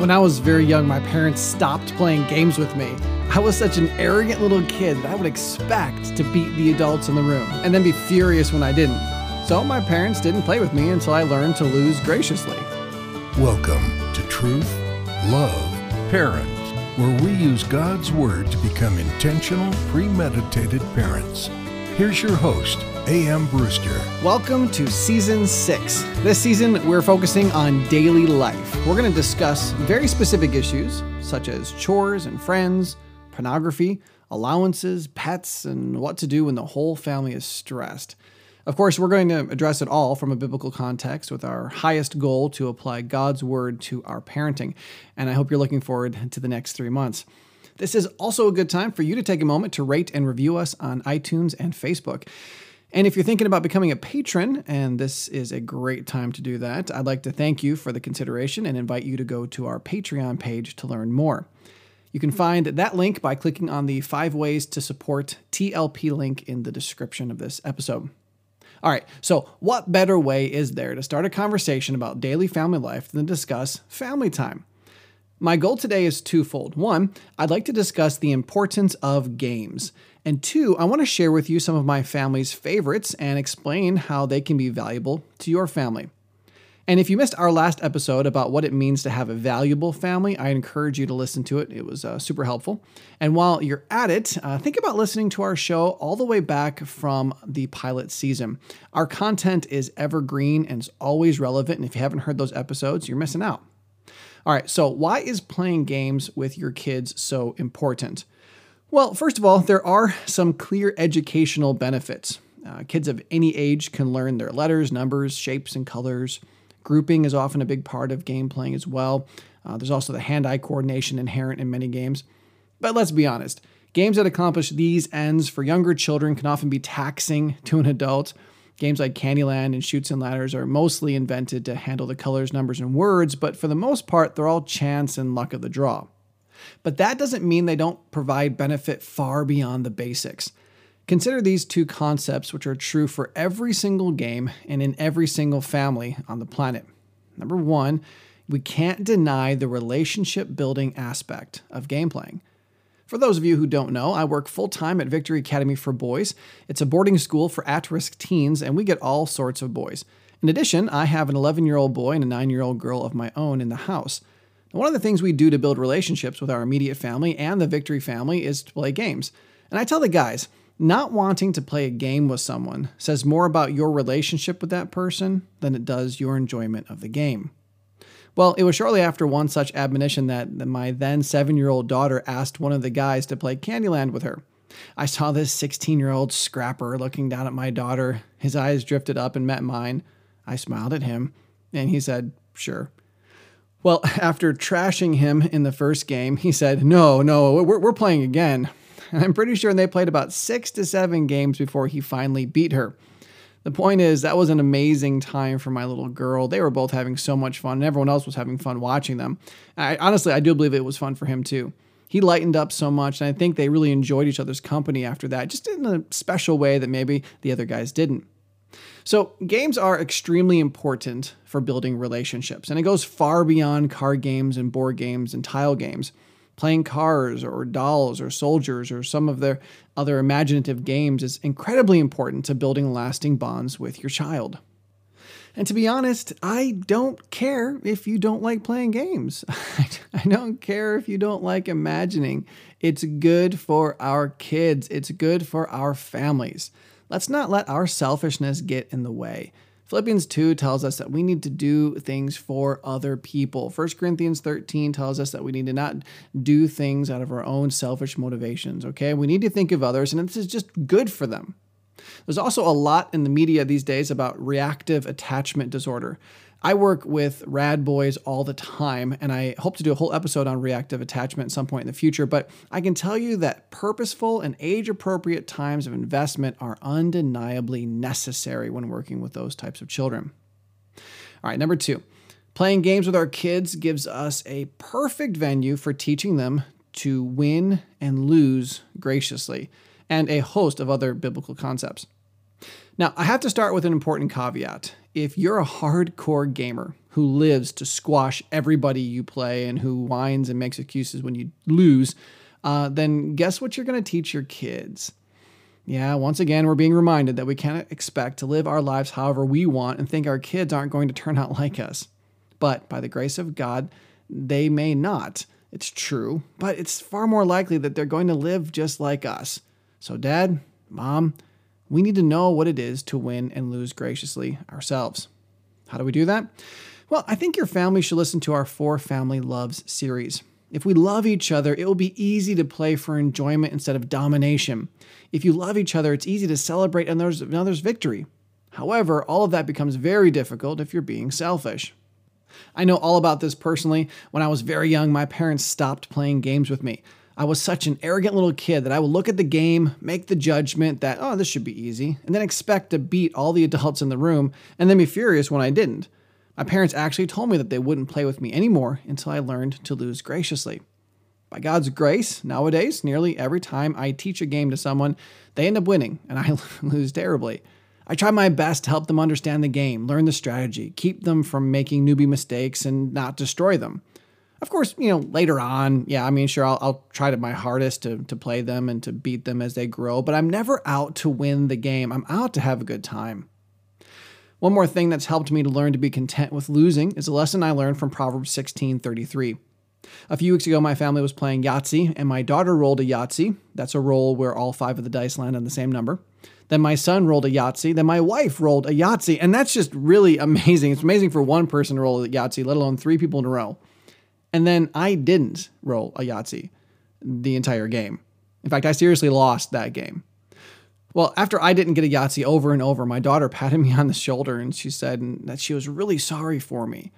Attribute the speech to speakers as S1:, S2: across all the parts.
S1: When I was very young, my parents stopped playing games with me. I was such an arrogant little kid that I would expect to beat the adults in the room and then be furious when I didn't. So my parents didn't play with me until I learned to lose graciously.
S2: Welcome to Truth, Love, Parents, where we use God's Word to become intentional, premeditated parents. Here's your host, A.M. Brewster.
S1: Welcome to season six. This season, we're focusing on daily life. We're going to discuss very specific issues such as chores and friends, pornography, allowances, pets, and what to do when the whole family is stressed. Of course, we're going to address it all from a biblical context with our highest goal to apply God's word to our parenting. And I hope you're looking forward to the next three months. This is also a good time for you to take a moment to rate and review us on iTunes and Facebook. And if you're thinking about becoming a patron, and this is a great time to do that, I'd like to thank you for the consideration and invite you to go to our Patreon page to learn more. You can find that link by clicking on the five ways to support TLP link in the description of this episode. All right, so what better way is there to start a conversation about daily family life than to discuss family time? My goal today is twofold. One, I'd like to discuss the importance of games. And two, I want to share with you some of my family's favorites and explain how they can be valuable to your family. And if you missed our last episode about what it means to have a valuable family, I encourage you to listen to it. It was uh, super helpful. And while you're at it, uh, think about listening to our show all the way back from the pilot season. Our content is evergreen and is always relevant. And if you haven't heard those episodes, you're missing out. All right, so why is playing games with your kids so important? Well, first of all, there are some clear educational benefits. Uh, kids of any age can learn their letters, numbers, shapes, and colors. Grouping is often a big part of game playing as well. Uh, there's also the hand eye coordination inherent in many games. But let's be honest games that accomplish these ends for younger children can often be taxing to an adult. Games like Candyland and Chutes and Ladders are mostly invented to handle the colors, numbers, and words, but for the most part, they're all chance and luck of the draw. But that doesn't mean they don't provide benefit far beyond the basics. Consider these two concepts, which are true for every single game and in every single family on the planet. Number one, we can't deny the relationship building aspect of game playing. For those of you who don't know, I work full time at Victory Academy for Boys. It's a boarding school for at risk teens, and we get all sorts of boys. In addition, I have an 11 year old boy and a 9 year old girl of my own in the house. One of the things we do to build relationships with our immediate family and the Victory family is to play games. And I tell the guys, not wanting to play a game with someone says more about your relationship with that person than it does your enjoyment of the game. Well, it was shortly after one such admonition that my then seven year old daughter asked one of the guys to play Candyland with her. I saw this 16 year old scrapper looking down at my daughter. His eyes drifted up and met mine. I smiled at him, and he said, Sure. Well, after trashing him in the first game, he said, No, no, we're, we're playing again. I'm pretty sure they played about six to seven games before he finally beat her. The point is, that was an amazing time for my little girl. They were both having so much fun, and everyone else was having fun watching them. I, honestly, I do believe it was fun for him too. He lightened up so much, and I think they really enjoyed each other's company after that, just in a special way that maybe the other guys didn't. So, games are extremely important for building relationships, and it goes far beyond card games and board games and tile games playing cars or dolls or soldiers or some of their other imaginative games is incredibly important to building lasting bonds with your child. And to be honest, I don't care if you don't like playing games. I don't care if you don't like imagining. It's good for our kids, it's good for our families. Let's not let our selfishness get in the way. Philippians 2 tells us that we need to do things for other people. 1 Corinthians 13 tells us that we need to not do things out of our own selfish motivations, okay? We need to think of others, and this is just good for them. There's also a lot in the media these days about reactive attachment disorder. I work with rad boys all the time, and I hope to do a whole episode on reactive attachment at some point in the future. But I can tell you that purposeful and age appropriate times of investment are undeniably necessary when working with those types of children. All right, number two, playing games with our kids gives us a perfect venue for teaching them to win and lose graciously, and a host of other biblical concepts. Now, I have to start with an important caveat. If you're a hardcore gamer who lives to squash everybody you play and who whines and makes excuses when you lose, uh, then guess what you're going to teach your kids? Yeah, once again, we're being reminded that we can't expect to live our lives however we want and think our kids aren't going to turn out like us. But by the grace of God, they may not. It's true, but it's far more likely that they're going to live just like us. So, Dad, Mom, we need to know what it is to win and lose graciously ourselves. How do we do that? Well, I think your family should listen to our Four Family Loves series. If we love each other, it will be easy to play for enjoyment instead of domination. If you love each other, it's easy to celebrate another's, another's victory. However, all of that becomes very difficult if you're being selfish. I know all about this personally. When I was very young, my parents stopped playing games with me. I was such an arrogant little kid that I would look at the game, make the judgment that, oh, this should be easy, and then expect to beat all the adults in the room, and then be furious when I didn't. My parents actually told me that they wouldn't play with me anymore until I learned to lose graciously. By God's grace, nowadays, nearly every time I teach a game to someone, they end up winning, and I lose terribly. I try my best to help them understand the game, learn the strategy, keep them from making newbie mistakes, and not destroy them. Of course, you know, later on, yeah, I mean, sure, I'll, I'll try to my hardest to, to play them and to beat them as they grow, but I'm never out to win the game. I'm out to have a good time. One more thing that's helped me to learn to be content with losing is a lesson I learned from Proverbs 16:33. A few weeks ago, my family was playing Yahtzee, and my daughter rolled a Yahtzee. That's a roll where all five of the dice land on the same number. Then my son rolled a Yahtzee. Then my wife rolled a Yahtzee. And that's just really amazing. It's amazing for one person to roll a Yahtzee, let alone three people in a row. And then I didn't roll a Yahtzee the entire game. In fact, I seriously lost that game. Well, after I didn't get a Yahtzee over and over, my daughter patted me on the shoulder and she said that she was really sorry for me.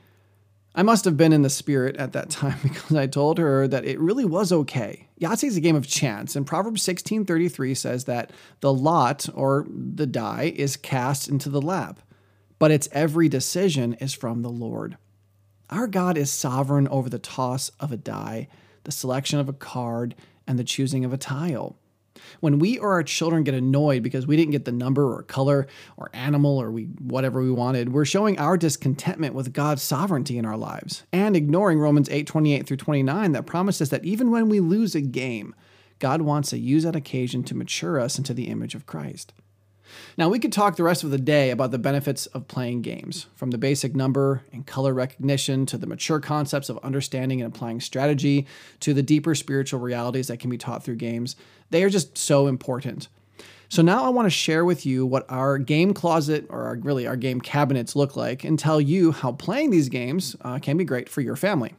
S1: I must have been in the spirit at that time because I told her that it really was okay. Yahtzee is a game of chance, and Proverbs 16:33 says that the lot or the die is cast into the lap, but its every decision is from the Lord. Our God is sovereign over the toss of a die, the selection of a card, and the choosing of a tile. When we or our children get annoyed because we didn't get the number or color or animal or we whatever we wanted, we're showing our discontentment with God's sovereignty in our lives and ignoring Romans 8:28 through 29 that promises that even when we lose a game, God wants to use that occasion to mature us into the image of Christ. Now, we could talk the rest of the day about the benefits of playing games, from the basic number and color recognition to the mature concepts of understanding and applying strategy to the deeper spiritual realities that can be taught through games. They are just so important. So now I want to share with you what our game closet, or our, really our game cabinets, look like and tell you how playing these games uh, can be great for your family.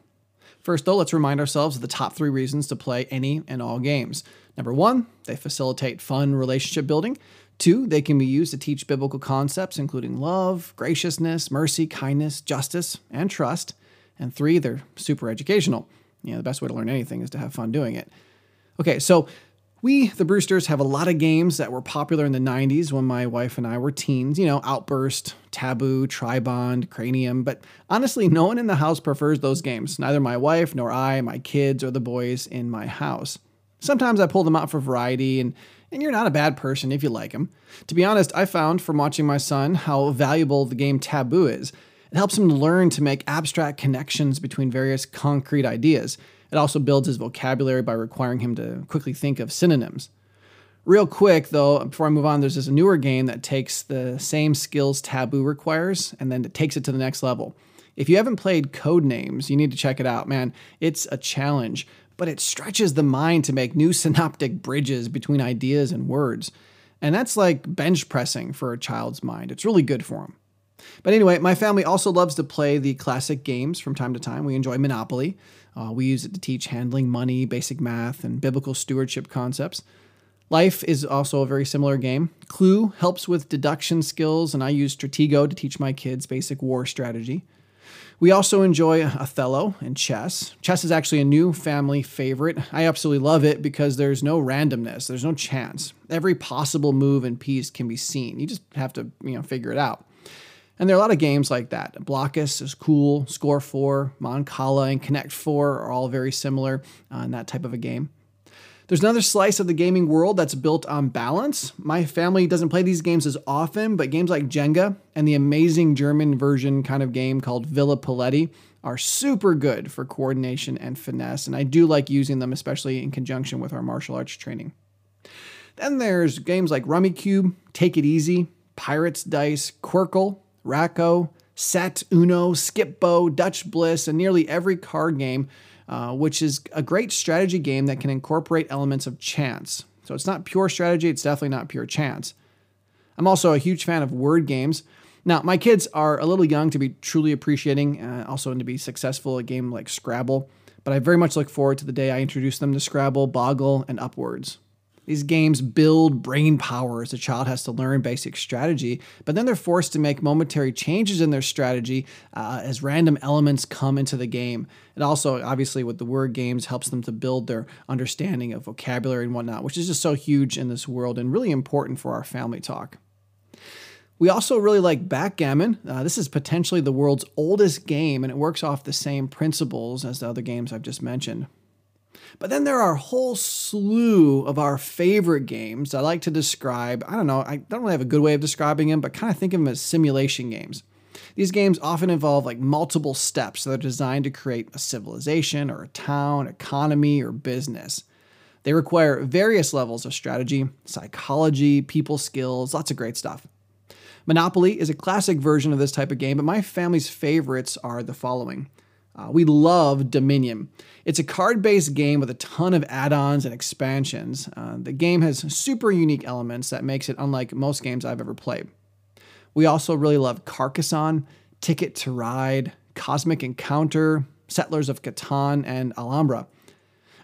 S1: First, though, let's remind ourselves of the top three reasons to play any and all games. Number one, they facilitate fun relationship building. Two, they can be used to teach biblical concepts, including love, graciousness, mercy, kindness, justice, and trust. And three, they're super educational. You know, the best way to learn anything is to have fun doing it. Okay, so we, the Brewsters, have a lot of games that were popular in the 90s when my wife and I were teens. You know, Outburst, Taboo, Tribond, Cranium. But honestly, no one in the house prefers those games. Neither my wife, nor I, my kids, or the boys in my house. Sometimes I pull them out for variety, and and you're not a bad person if you like him. To be honest, I found from watching my son how valuable the game Taboo is. It helps him learn to make abstract connections between various concrete ideas. It also builds his vocabulary by requiring him to quickly think of synonyms. Real quick, though, before I move on, there's this newer game that takes the same skills Taboo requires and then it takes it to the next level. If you haven't played Codenames, you need to check it out, man. It's a challenge but it stretches the mind to make new synaptic bridges between ideas and words. And that's like bench pressing for a child's mind. It's really good for them. But anyway, my family also loves to play the classic games from time to time. We enjoy Monopoly. Uh, we use it to teach handling money, basic math, and biblical stewardship concepts. Life is also a very similar game. Clue helps with deduction skills, and I use Stratego to teach my kids basic war strategy. We also enjoy Othello and chess. Chess is actually a new family favorite. I absolutely love it because there's no randomness, there's no chance. Every possible move and piece can be seen. You just have to, you know, figure it out. And there are a lot of games like that. Blokus is cool, Score 4, Mancala, and Connect 4 are all very similar uh, in that type of a game. There's another slice of the gaming world that's built on balance. My family doesn't play these games as often, but games like Jenga and the amazing German version kind of game called Villa Paletti are super good for coordination and finesse, and I do like using them, especially in conjunction with our martial arts training. Then there's games like Rummikub, Take It Easy, Pirates Dice, Qwirkle, Rack-O, Set, Uno, Skip-Bo, Dutch Blitz, and nearly every card game uh, which is a great strategy game that can incorporate elements of chance. So it's not pure strategy, it's definitely not pure chance. I'm also a huge fan of word games. Now, my kids are a little young to be truly appreciating, uh, also to be successful at a game like Scrabble, but I very much look forward to the day I introduce them to Scrabble, Boggle, and Upwords. These games build brain power as a child has to learn basic strategy, but then they're forced to make momentary changes in their strategy uh, as random elements come into the game. It also, obviously, with the word games, helps them to build their understanding of vocabulary and whatnot, which is just so huge in this world and really important for our family talk. We also really like backgammon. Uh, this is potentially the world's oldest game, and it works off the same principles as the other games I've just mentioned. But then there are a whole slew of our favorite games I like to describe. I don't know, I don't really have a good way of describing them, but kind of think of them as simulation games. These games often involve like multiple steps that are designed to create a civilization or a town, economy, or business. They require various levels of strategy, psychology, people skills, lots of great stuff. Monopoly is a classic version of this type of game, but my family's favorites are the following uh, we love Dominion. It's a card based game with a ton of add ons and expansions. Uh, the game has super unique elements that makes it unlike most games I've ever played. We also really love Carcassonne, Ticket to Ride, Cosmic Encounter, Settlers of Catan, and Alhambra.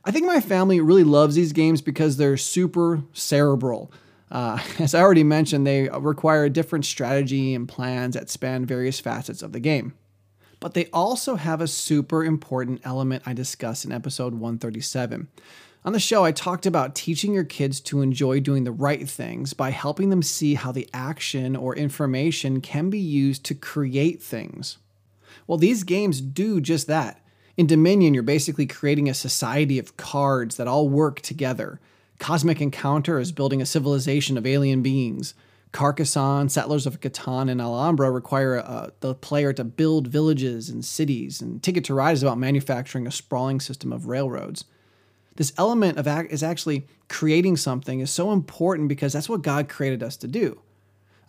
S1: I think my family really loves these games because they're super cerebral. Uh, as I already mentioned, they require a different strategy and plans that span various facets of the game but they also have a super important element I discussed in episode 137. On the show, I talked about teaching your kids to enjoy doing the right things by helping them see how the action or information can be used to create things. Well, these games do just that. In Dominion, you're basically creating a society of cards that all work together. Cosmic Encounter is building a civilization of alien beings. Carcassonne, Settlers of Catan, and Alhambra require uh, the player to build villages and cities, and Ticket to Ride is about manufacturing a sprawling system of railroads. This element of act is actually creating something is so important because that's what God created us to do.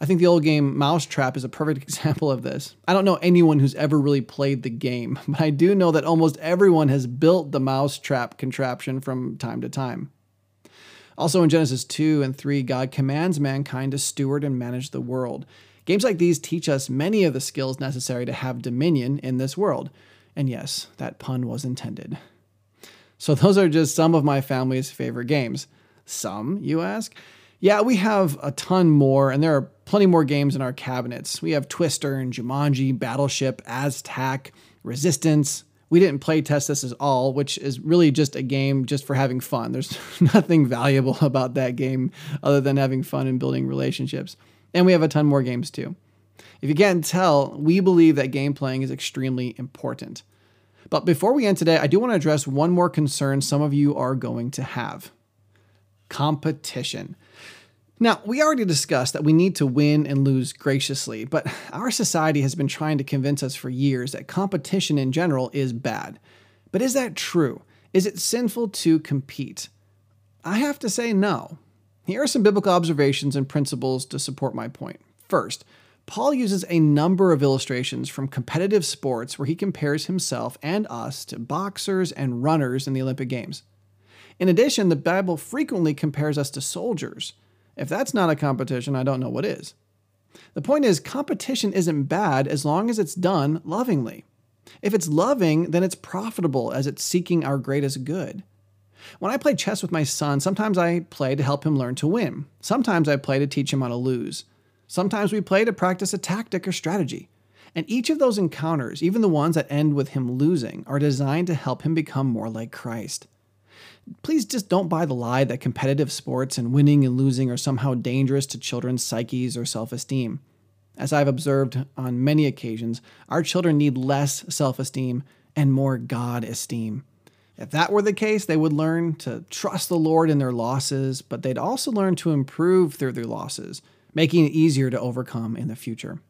S1: I think the old game Mousetrap is a perfect example of this. I don't know anyone who's ever really played the game, but I do know that almost everyone has built the Mousetrap contraption from time to time. Also in Genesis 2 and 3, God commands mankind to steward and manage the world. Games like these teach us many of the skills necessary to have dominion in this world. And yes, that pun was intended. So, those are just some of my family's favorite games. Some, you ask? Yeah, we have a ton more, and there are plenty more games in our cabinets. We have Twister and Jumanji, Battleship, Aztec, Resistance, we didn't play test this at all, which is really just a game just for having fun. There's nothing valuable about that game other than having fun and building relationships. And we have a ton more games too. If you can't tell, we believe that game playing is extremely important. But before we end today, I do want to address one more concern some of you are going to have competition. Now, we already discussed that we need to win and lose graciously, but our society has been trying to convince us for years that competition in general is bad. But is that true? Is it sinful to compete? I have to say no. Here are some biblical observations and principles to support my point. First, Paul uses a number of illustrations from competitive sports where he compares himself and us to boxers and runners in the Olympic Games. In addition, the Bible frequently compares us to soldiers. If that's not a competition, I don't know what is. The point is, competition isn't bad as long as it's done lovingly. If it's loving, then it's profitable as it's seeking our greatest good. When I play chess with my son, sometimes I play to help him learn to win. Sometimes I play to teach him how to lose. Sometimes we play to practice a tactic or strategy. And each of those encounters, even the ones that end with him losing, are designed to help him become more like Christ please just don't buy the lie that competitive sports and winning and losing are somehow dangerous to children's psyches or self esteem. As I've observed on many occasions, our children need less self esteem and more God esteem. If that were the case, they would learn to trust the Lord in their losses, but they'd also learn to improve through their losses, making it easier to overcome in the future.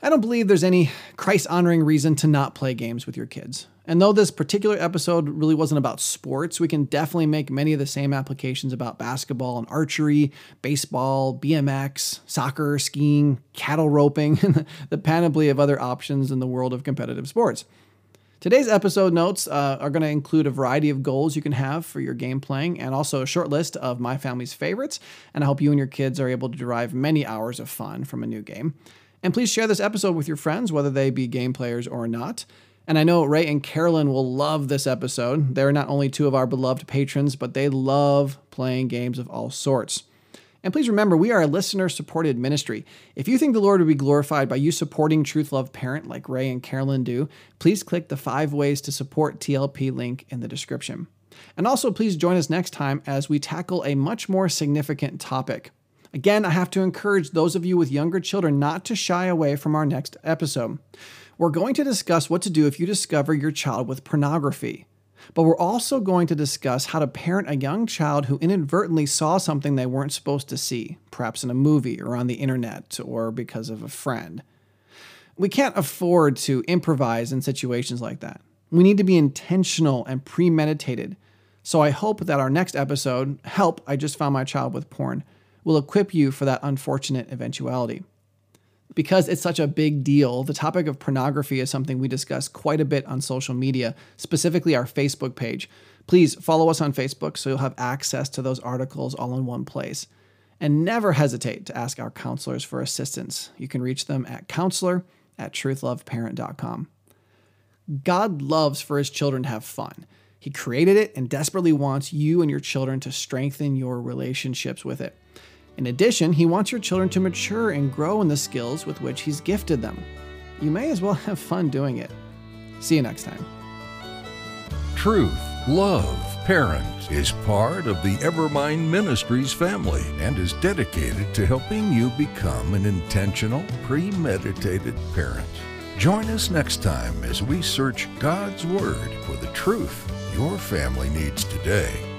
S1: I don't believe there's any Christ honoring reason to not play games with your kids. And though this particular episode really wasn't about sports, we can definitely make many of the same applications about basketball and archery, baseball, BMX, soccer, skiing, cattle roping, and the panoply of other options in the world of competitive sports. Today's episode notes uh, are going to include a variety of goals you can have for your game playing and also a short list of my family's favorites. And I hope you and your kids are able to derive many hours of fun from a new game. And please share this episode with your friends, whether they be game players or not. And I know Ray and Carolyn will love this episode. They're not only two of our beloved patrons, but they love playing games of all sorts. And please remember, we are a listener supported ministry. If you think the Lord would be glorified by you supporting Truth Love Parent like Ray and Carolyn do, please click the five ways to support TLP link in the description. And also, please join us next time as we tackle a much more significant topic. Again, I have to encourage those of you with younger children not to shy away from our next episode. We're going to discuss what to do if you discover your child with pornography. But we're also going to discuss how to parent a young child who inadvertently saw something they weren't supposed to see, perhaps in a movie or on the internet or because of a friend. We can't afford to improvise in situations like that. We need to be intentional and premeditated. So I hope that our next episode, Help, I Just Found My Child with Porn, will equip you for that unfortunate eventuality. Because it's such a big deal, the topic of pornography is something we discuss quite a bit on social media, specifically our Facebook page. Please follow us on Facebook so you'll have access to those articles all in one place. And never hesitate to ask our counselors for assistance. You can reach them at counselor at truthloveparent.com. God loves for his children to have fun. He created it and desperately wants you and your children to strengthen your relationships with it. In addition, he wants your children to mature and grow in the skills with which he's gifted them. You may as well have fun doing it. See you next time.
S2: Truth, love, parent is part of the Evermind Ministries family and is dedicated to helping you become an intentional, premeditated parent. Join us next time as we search God's Word for the truth your family needs today.